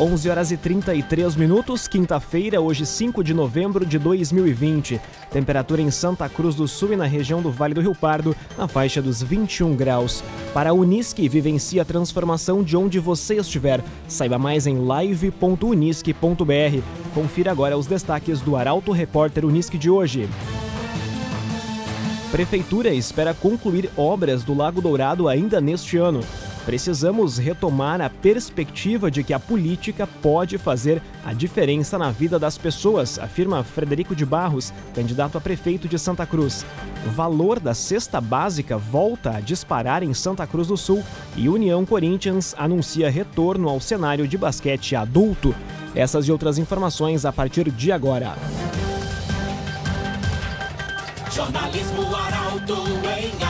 11 horas e 33 minutos, quinta-feira, hoje 5 de novembro de 2020. Temperatura em Santa Cruz do Sul e na região do Vale do Rio Pardo, na faixa dos 21 graus. Para a Unisque, vivencie a transformação de onde você estiver. Saiba mais em live.unisque.br. Confira agora os destaques do Arauto Repórter Unisque de hoje. Prefeitura espera concluir obras do Lago Dourado ainda neste ano. Precisamos retomar a perspectiva de que a política pode fazer a diferença na vida das pessoas, afirma Frederico de Barros, candidato a prefeito de Santa Cruz. O valor da cesta básica volta a disparar em Santa Cruz do Sul e União Corinthians anuncia retorno ao cenário de basquete adulto. Essas e outras informações a partir de agora. Jornalismo Arauto em.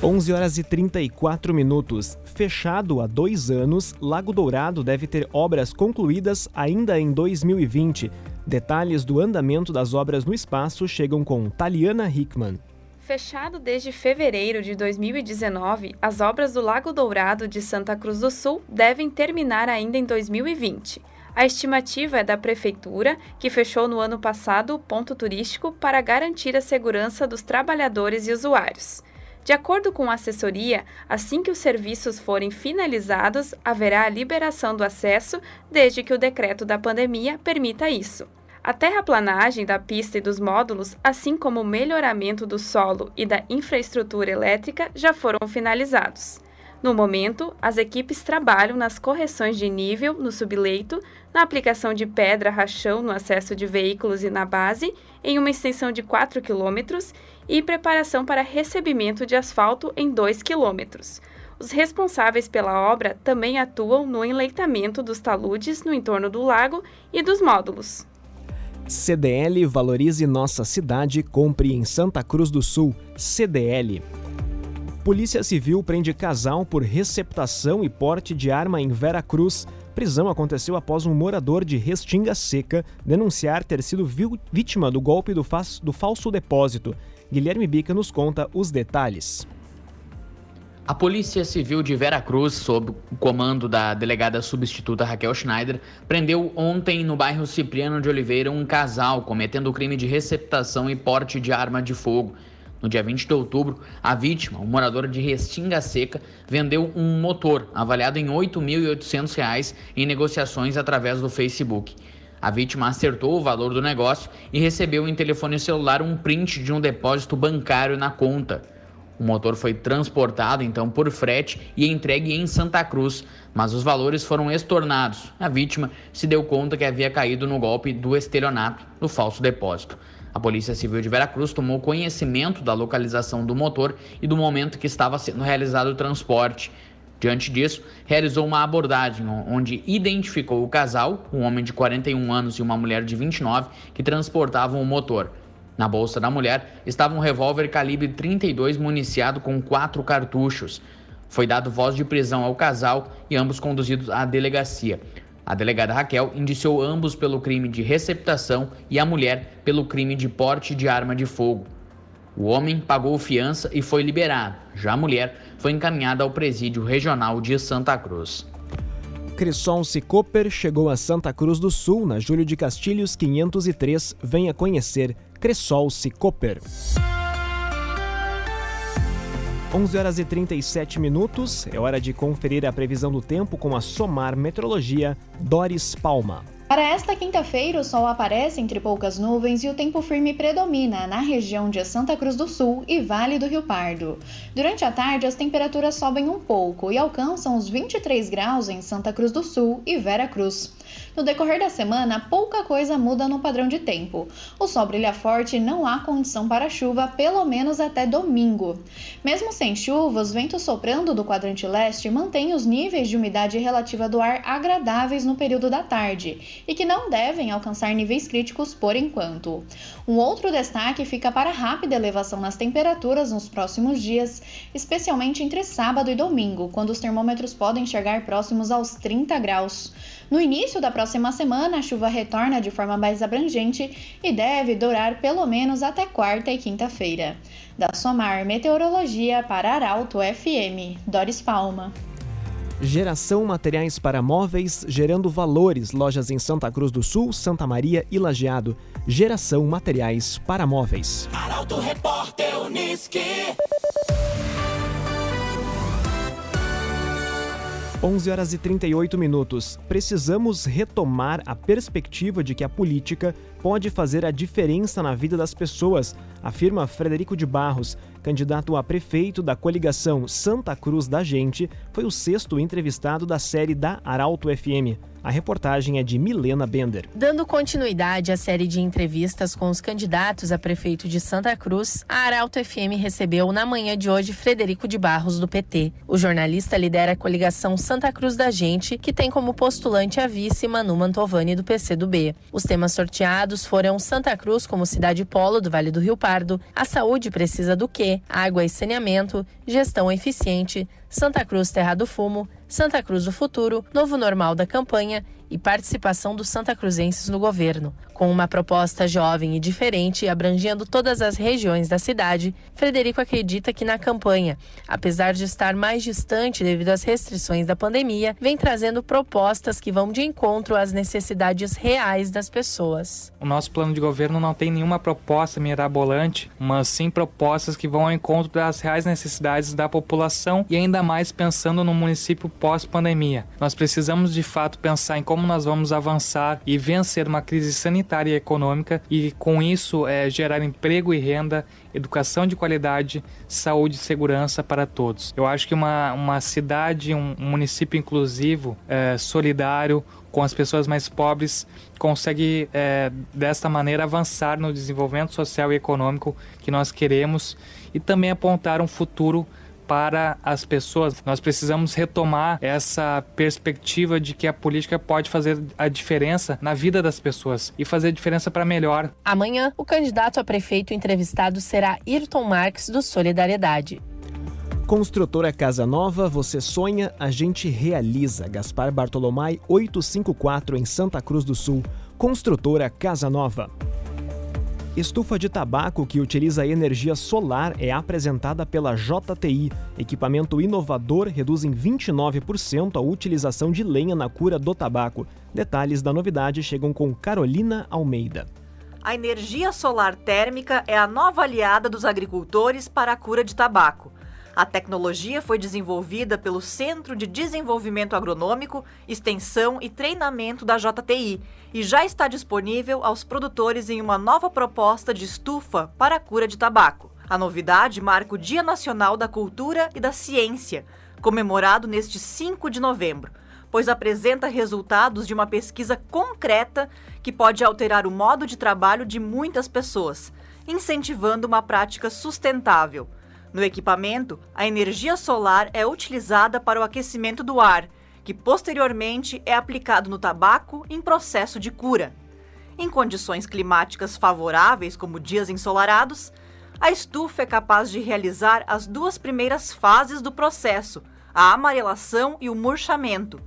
11 horas e 34 minutos. Fechado há dois anos, Lago Dourado deve ter obras concluídas ainda em 2020. Detalhes do andamento das obras no espaço chegam com Taliana Hickman. Fechado desde fevereiro de 2019, as obras do Lago Dourado de Santa Cruz do Sul devem terminar ainda em 2020. A estimativa é da Prefeitura, que fechou no ano passado o ponto turístico para garantir a segurança dos trabalhadores e usuários. De acordo com a assessoria, assim que os serviços forem finalizados, haverá a liberação do acesso, desde que o decreto da pandemia permita isso. A terraplanagem da pista e dos módulos, assim como o melhoramento do solo e da infraestrutura elétrica, já foram finalizados. No momento, as equipes trabalham nas correções de nível no subleito, na aplicação de pedra rachão no acesso de veículos e na base, em uma extensão de 4 km, e preparação para recebimento de asfalto em 2 km. Os responsáveis pela obra também atuam no enleitamento dos taludes no entorno do lago e dos módulos. CDL Valorize Nossa Cidade, compre em Santa Cruz do Sul. CDL. Polícia Civil prende casal por receptação e porte de arma em Vera Cruz. Prisão aconteceu após um morador de Restinga Seca denunciar ter sido vítima do golpe do, do falso depósito. Guilherme Bica nos conta os detalhes. A Polícia Civil de Veracruz, sob o comando da delegada substituta Raquel Schneider, prendeu ontem no bairro Cipriano de Oliveira um casal cometendo o crime de receptação e porte de arma de fogo. No dia 20 de outubro, a vítima, um morador de Restinga Seca, vendeu um motor avaliado em R$ 8.800 em negociações através do Facebook. A vítima acertou o valor do negócio e recebeu em telefone celular um print de um depósito bancário na conta. O motor foi transportado então por frete e entregue em Santa Cruz, mas os valores foram estornados. A vítima se deu conta que havia caído no golpe do estelionato do falso depósito. A Polícia Civil de Veracruz tomou conhecimento da localização do motor e do momento que estava sendo realizado o transporte. Diante disso, realizou uma abordagem onde identificou o casal, um homem de 41 anos e uma mulher de 29, que transportavam o motor. Na bolsa da mulher estava um revólver calibre 32 municiado com quatro cartuchos. Foi dado voz de prisão ao casal e ambos conduzidos à delegacia. A delegada Raquel indiciou ambos pelo crime de receptação e a mulher pelo crime de porte de arma de fogo. O homem pagou fiança e foi liberado. Já a mulher foi encaminhada ao presídio regional de Santa Cruz. Crisson Cicoper chegou a Santa Cruz do Sul na Júlio de Castilhos 503. Venha conhecer Cressol Cicoper. 11 horas e 37 minutos. É hora de conferir a previsão do tempo com a Somar Metrologia Doris Palma. Para esta quinta-feira, o sol aparece entre poucas nuvens e o tempo firme predomina na região de Santa Cruz do Sul e Vale do Rio Pardo. Durante a tarde, as temperaturas sobem um pouco e alcançam os 23 graus em Santa Cruz do Sul e Vera Cruz. No decorrer da semana, pouca coisa muda no padrão de tempo. O sol brilha forte e não há condição para chuva, pelo menos até domingo. Mesmo sem chuva, os ventos soprando do quadrante leste mantêm os níveis de umidade relativa do ar agradáveis no período da tarde e que não devem alcançar níveis críticos por enquanto. Um outro destaque fica para a rápida elevação nas temperaturas nos próximos dias, especialmente entre sábado e domingo, quando os termômetros podem chegar próximos aos 30 graus. No início da próxima semana, a chuva retorna de forma mais abrangente e deve durar pelo menos até quarta e quinta-feira. Da Somar Meteorologia para Arauto FM, Doris Palma. Geração Materiais para Móveis, gerando valores. Lojas em Santa Cruz do Sul, Santa Maria e Lajeado. Geração Materiais para Móveis. Arauto Repórter Uniski. 11 horas e 38 minutos. Precisamos retomar a perspectiva de que a política pode fazer a diferença na vida das pessoas, afirma Frederico de Barros, candidato a prefeito da coligação Santa Cruz da Gente, foi o sexto entrevistado da série da Arauto FM. A reportagem é de Milena Bender. Dando continuidade à série de entrevistas com os candidatos a prefeito de Santa Cruz, a Arauto FM recebeu na manhã de hoje Frederico de Barros, do PT. O jornalista lidera a coligação Santa Cruz da Gente, que tem como postulante a vice Manu Mantovani, do PCdoB. Os temas sorteados foram Santa Cruz como cidade polo do Vale do Rio Pardo, a saúde precisa do quê, água e saneamento, gestão eficiente, Santa Cruz Terra do Fumo, Santa Cruz do Futuro, Novo Normal da Campanha e participação dos Santa Cruzenses no governo. Com uma proposta jovem e diferente, abrangendo todas as regiões da cidade, Frederico acredita que na campanha, apesar de estar mais distante devido às restrições da pandemia, vem trazendo propostas que vão de encontro às necessidades reais das pessoas. O nosso plano de governo não tem nenhuma proposta mirabolante, mas sim propostas que vão ao encontro das reais necessidades da população e ainda mais pensando no município pós-pandemia. Nós precisamos de fato pensar em como nós vamos avançar e vencer uma crise sanitária e econômica e com isso é, gerar emprego e renda, educação de qualidade, saúde e segurança para todos. Eu acho que uma, uma cidade, um, um município inclusivo, é, solidário, com as pessoas mais pobres, consegue é, desta maneira avançar no desenvolvimento social e econômico que nós queremos e também apontar um futuro para as pessoas. Nós precisamos retomar essa perspectiva de que a política pode fazer a diferença na vida das pessoas e fazer a diferença para melhor. Amanhã, o candidato a prefeito entrevistado será Ayrton Marques do Solidariedade. Construtora Casa Nova, você sonha, a gente realiza. Gaspar Bartolomai 854 em Santa Cruz do Sul. Construtora Casa Nova. Estufa de tabaco que utiliza energia solar é apresentada pela JTI. Equipamento inovador reduz em 29% a utilização de lenha na cura do tabaco. Detalhes da novidade chegam com Carolina Almeida. A energia solar térmica é a nova aliada dos agricultores para a cura de tabaco. A tecnologia foi desenvolvida pelo Centro de Desenvolvimento Agronômico, Extensão e Treinamento da JTI e já está disponível aos produtores em uma nova proposta de estufa para a cura de tabaco. A novidade marca o Dia Nacional da Cultura e da Ciência, comemorado neste 5 de novembro, pois apresenta resultados de uma pesquisa concreta que pode alterar o modo de trabalho de muitas pessoas, incentivando uma prática sustentável. No equipamento, a energia solar é utilizada para o aquecimento do ar, que posteriormente é aplicado no tabaco em processo de cura. Em condições climáticas favoráveis, como dias ensolarados, a estufa é capaz de realizar as duas primeiras fases do processo, a amarelação e o murchamento,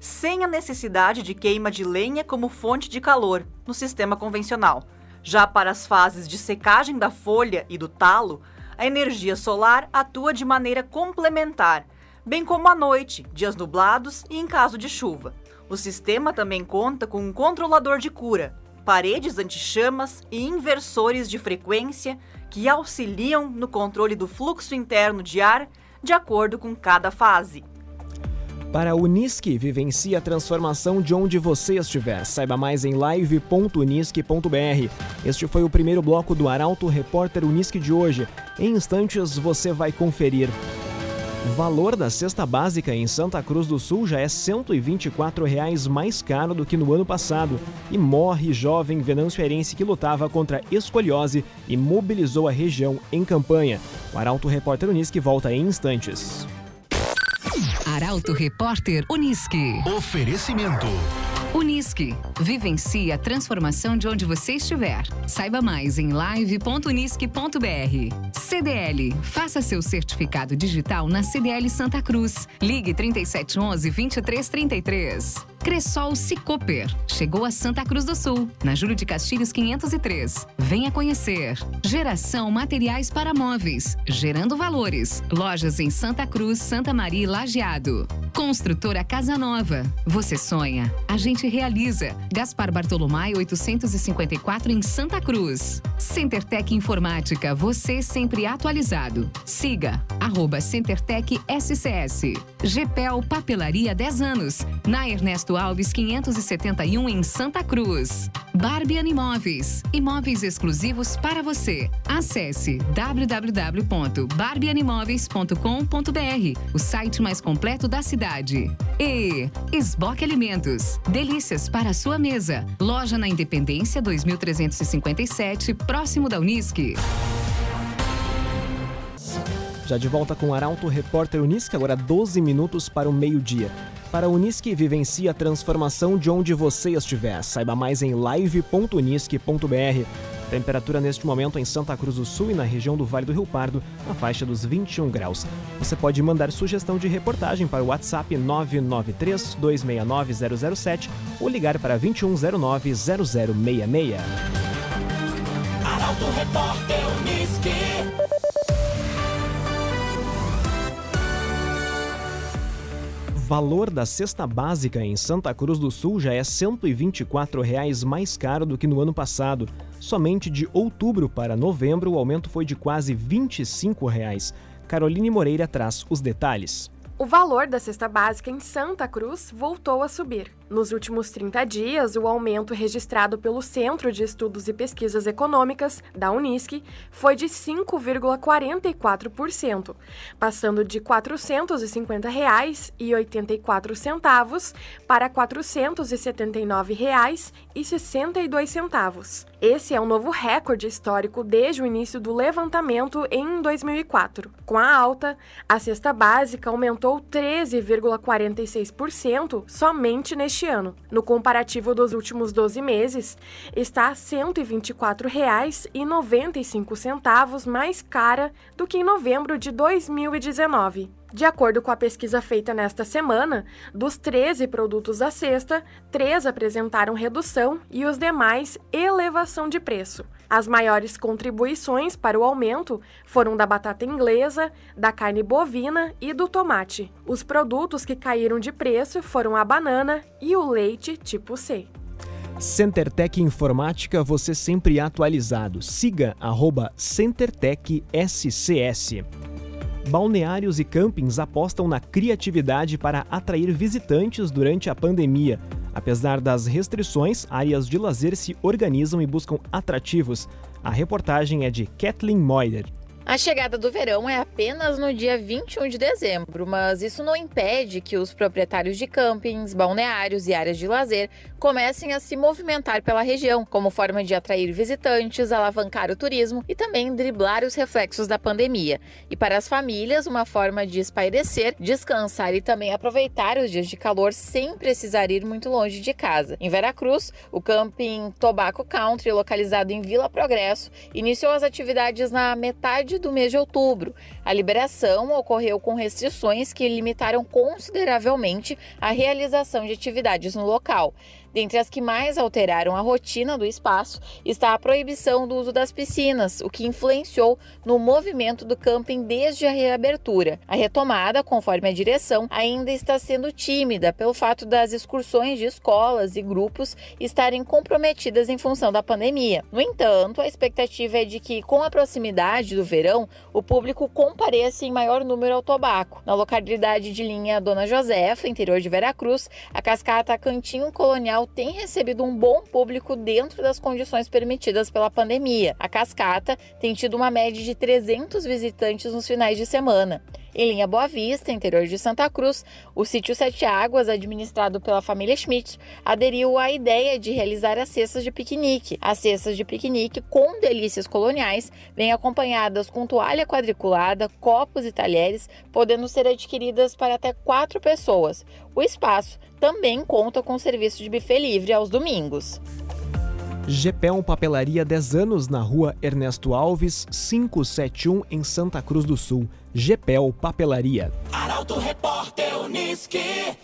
sem a necessidade de queima de lenha como fonte de calor no sistema convencional. Já para as fases de secagem da folha e do talo, a energia solar atua de maneira complementar, bem como à noite, dias nublados e em caso de chuva. O sistema também conta com um controlador de cura, paredes anti-chamas e inversores de frequência que auxiliam no controle do fluxo interno de ar de acordo com cada fase. Para a Unisque, vivencie a transformação de onde você estiver. Saiba mais em live.unisque.br. Este foi o primeiro bloco do Arauto Repórter Unisque de hoje. Em instantes você vai conferir. O valor da cesta básica em Santa Cruz do Sul já é 124 reais mais caro do que no ano passado. E morre jovem venançoerense que lutava contra escoliose e mobilizou a região em campanha. O Arauto Repórter Unisque volta em instantes. Arauto Repórter Unisque. Oferecimento. Unisque. Vivencie a transformação de onde você estiver. Saiba mais em live.unisque.br. CDL. Faça seu certificado digital na CDL Santa Cruz. Ligue 3711 2333. Cressol Cicoper. Chegou a Santa Cruz do Sul, na Júlio de Castilhos 503. Venha conhecer. Geração Materiais para Móveis. Gerando Valores. Lojas em Santa Cruz, Santa Maria e Lajeado. Construtora Casa Nova. Você sonha, a gente realiza. Gaspar Bartolomai 854 em Santa Cruz. CenterTech Informática. Você sempre atualizado. Siga arroba CenterTech SCS. GPEL Papelaria 10 anos. Na Ernesto Alves 571 em Santa Cruz. Barbie Imóveis. Imóveis exclusivos para você. Acesse www.barbieanimóveis.com.br, o site mais completo da cidade. E Esboque Alimentos. Delícias para a sua mesa. Loja na Independência 2357, próximo da Unisque. Já de volta com o Arauto Repórter Unisque, agora 12 minutos para o meio-dia. Para Unisque, vivencie a transformação de onde você estiver. Saiba mais em live.unisque.br. Temperatura neste momento em Santa Cruz do Sul e na região do Vale do Rio Pardo, na faixa dos 21 graus. Você pode mandar sugestão de reportagem para o WhatsApp 993 269 007 ou ligar para 2109 0066. Arauto Repórter Unisque. Valor da cesta básica em Santa Cruz do Sul já é 124 reais mais caro do que no ano passado. Somente de outubro para novembro, o aumento foi de quase 25 reais. Caroline Moreira traz os detalhes. O valor da cesta básica em Santa Cruz voltou a subir. Nos últimos 30 dias, o aumento registrado pelo Centro de Estudos e Pesquisas Econômicas, da Unisc, foi de 5,44%, passando de R$ 450,84 para R$ 479,62. Esse é um novo recorde histórico desde o início do levantamento em 2004. Com a alta, a cesta básica aumentou 13,46% somente neste ano. No comparativo dos últimos 12 meses, está R$ 124,95 mais cara do que em novembro de 2019. De acordo com a pesquisa feita nesta semana, dos 13 produtos da cesta, 3 apresentaram redução e os demais elevação de preço. As maiores contribuições para o aumento foram da batata inglesa, da carne bovina e do tomate. Os produtos que caíram de preço foram a banana e o leite tipo C. CenterTech Informática, você sempre atualizado. Siga arroba CenterTech SCS. Balneários e campings apostam na criatividade para atrair visitantes durante a pandemia. Apesar das restrições, áreas de lazer se organizam e buscam atrativos. A reportagem é de Kathleen Moider. A chegada do verão é apenas no dia 21 de dezembro, mas isso não impede que os proprietários de campings, balneários e áreas de lazer comecem a se movimentar pela região, como forma de atrair visitantes, alavancar o turismo e também driblar os reflexos da pandemia. E para as famílias, uma forma de espairecer, descansar e também aproveitar os dias de calor sem precisar ir muito longe de casa. Em Veracruz, o camping Tobacco Country, localizado em Vila Progresso, iniciou as atividades na metade do mês de outubro. A liberação ocorreu com restrições que limitaram consideravelmente a realização de atividades no local. Dentre as que mais alteraram a rotina do espaço está a proibição do uso das piscinas, o que influenciou no movimento do camping desde a reabertura. A retomada, conforme a direção, ainda está sendo tímida pelo fato das excursões de escolas e grupos estarem comprometidas em função da pandemia. No entanto, a expectativa é de que, com a proximidade do verão, o público compareça em maior número ao tobaco. Na localidade de linha Dona Josefa, interior de Veracruz, a cascata Cantinho Colonial tem recebido um bom público dentro das condições permitidas pela pandemia. A cascata tem tido uma média de 300 visitantes nos finais de semana. Em linha Boa Vista, interior de Santa Cruz, o sítio Sete Águas, administrado pela família Schmidt, aderiu à ideia de realizar as cestas de piquenique. As cestas de piquenique com delícias coloniais vêm acompanhadas com toalha quadriculada, copos e talheres, podendo ser adquiridas para até quatro pessoas. O espaço também conta com serviço de buffet livre aos domingos. Gepel Papelaria 10 anos na rua Ernesto Alves, 571 em Santa Cruz do Sul. Gepel Papelaria. Arauto Repórter Uniski.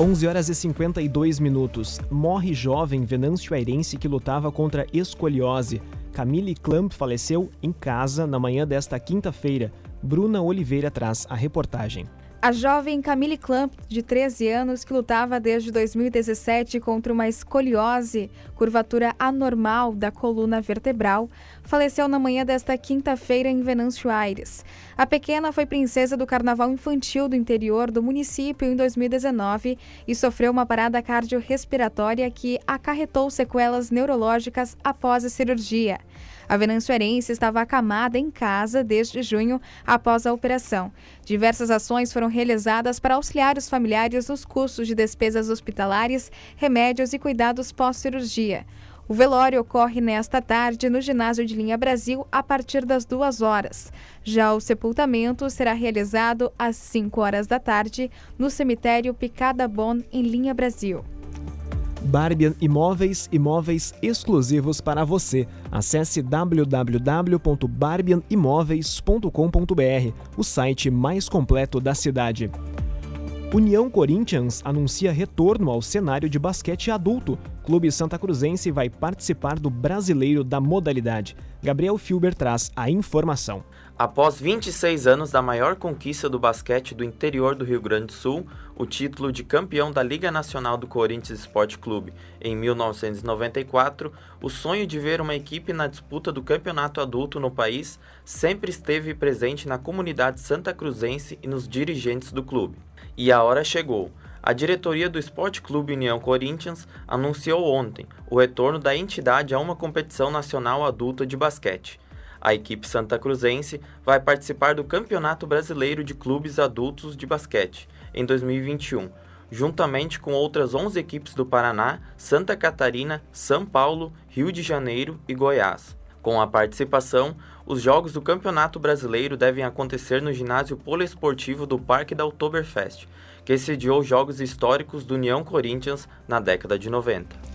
11 horas e 52 minutos. Morre jovem Venâncio Airense que lutava contra escoliose. Camille Clamp faleceu em casa na manhã desta quinta-feira. Bruna Oliveira traz a reportagem. A jovem Camille Clamp, de 13 anos, que lutava desde 2017 contra uma escoliose, curvatura anormal da coluna vertebral, faleceu na manhã desta quinta-feira em Venâncio Aires. A pequena foi princesa do carnaval infantil do interior do município em 2019 e sofreu uma parada cardiorrespiratória que acarretou sequelas neurológicas após a cirurgia. A venançoerense estava acamada em casa desde junho após a operação. Diversas ações foram realizadas para auxiliar os familiares nos custos de despesas hospitalares, remédios e cuidados pós-cirurgia. O velório ocorre nesta tarde no ginásio de Linha Brasil a partir das duas horas. Já o sepultamento será realizado às 5 horas da tarde no cemitério Picada Bon, em Linha Brasil. Barbian Imóveis, imóveis exclusivos para você. Acesse www.barbianimoveis.com.br, o site mais completo da cidade. União Corinthians anuncia retorno ao cenário de basquete adulto. Clube Santa Cruzense vai participar do Brasileiro da modalidade. Gabriel Filber traz a informação. Após 26 anos da maior conquista do basquete do interior do Rio Grande do Sul, o título de campeão da Liga Nacional do Corinthians Esporte Clube em 1994, o sonho de ver uma equipe na disputa do campeonato adulto no país sempre esteve presente na comunidade santa cruzense e nos dirigentes do clube. E a hora chegou. A diretoria do Esporte Clube União Corinthians anunciou ontem o retorno da entidade a uma competição nacional adulta de basquete. A equipe santa cruzense vai participar do Campeonato Brasileiro de Clubes Adultos de Basquete em 2021, juntamente com outras 11 equipes do Paraná, Santa Catarina, São Paulo, Rio de Janeiro e Goiás. Com a participação, os jogos do Campeonato Brasileiro devem acontecer no ginásio poliesportivo do Parque da Oktoberfest, que sediou jogos históricos do União Corinthians na década de 90.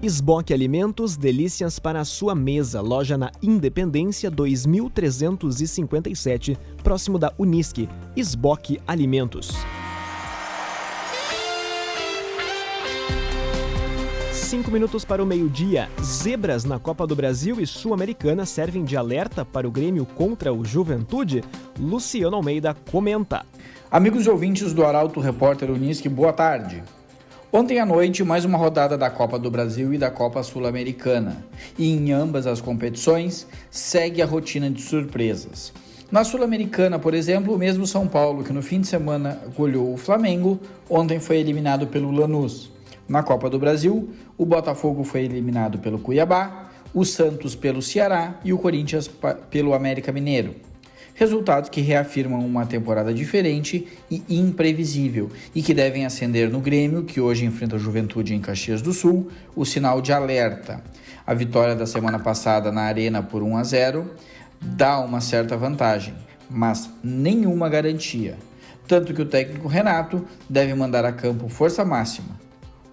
Esboque Alimentos, delícias para a sua mesa. Loja na Independência 2357, próximo da Unisque. Esboque Alimentos. Cinco minutos para o meio-dia. Zebras na Copa do Brasil e Sul-Americana servem de alerta para o Grêmio contra o Juventude? Luciano Almeida comenta. Amigos e ouvintes do Arauto Repórter Unisque, boa tarde. Ontem à noite, mais uma rodada da Copa do Brasil e da Copa Sul-Americana. E em ambas as competições, segue a rotina de surpresas. Na Sul-Americana, por exemplo, o mesmo São Paulo, que no fim de semana goleou o Flamengo, ontem foi eliminado pelo Lanús. Na Copa do Brasil, o Botafogo foi eliminado pelo Cuiabá, o Santos pelo Ceará e o Corinthians pelo América Mineiro. Resultados que reafirmam uma temporada diferente e imprevisível e que devem acender no Grêmio, que hoje enfrenta a Juventude em Caxias do Sul, o sinal de alerta. A vitória da semana passada na Arena por 1 a 0 dá uma certa vantagem, mas nenhuma garantia. Tanto que o técnico Renato deve mandar a campo força máxima.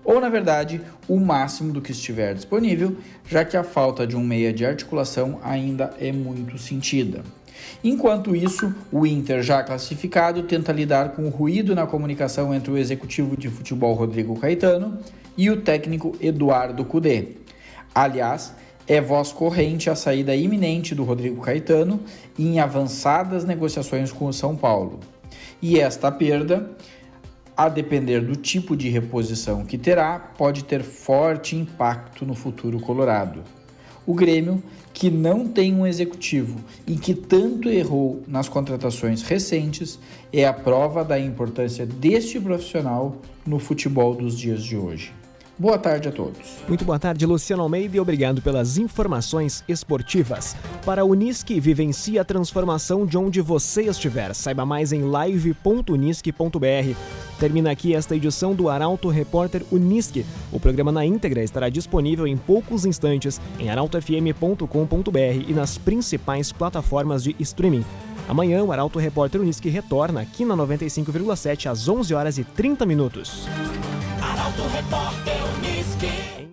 Ou, na verdade, o máximo do que estiver disponível, já que a falta de um meia de articulação ainda é muito sentida. Enquanto isso, o Inter, já classificado, tenta lidar com o ruído na comunicação entre o executivo de futebol Rodrigo Caetano e o técnico Eduardo Cudê. Aliás, é voz corrente a saída iminente do Rodrigo Caetano em avançadas negociações com o São Paulo. E esta perda, a depender do tipo de reposição que terá, pode ter forte impacto no futuro colorado. O Grêmio que não tem um executivo e que tanto errou nas contratações recentes é a prova da importância deste profissional no futebol dos dias de hoje. Boa tarde a todos. Muito boa tarde, Luciano Almeida, e obrigado pelas informações esportivas. Para a Unisque, vivencie a transformação de onde você estiver. Saiba mais em live.unisque.br. Termina aqui esta edição do Arauto Repórter Unisque. O programa na íntegra estará disponível em poucos instantes em arautofm.com.br e nas principais plataformas de streaming. Amanhã, o Arauto Repórter Unisque retorna aqui na 95,7 às 11 horas e 30 minutos. Arauto Repórter Uniski.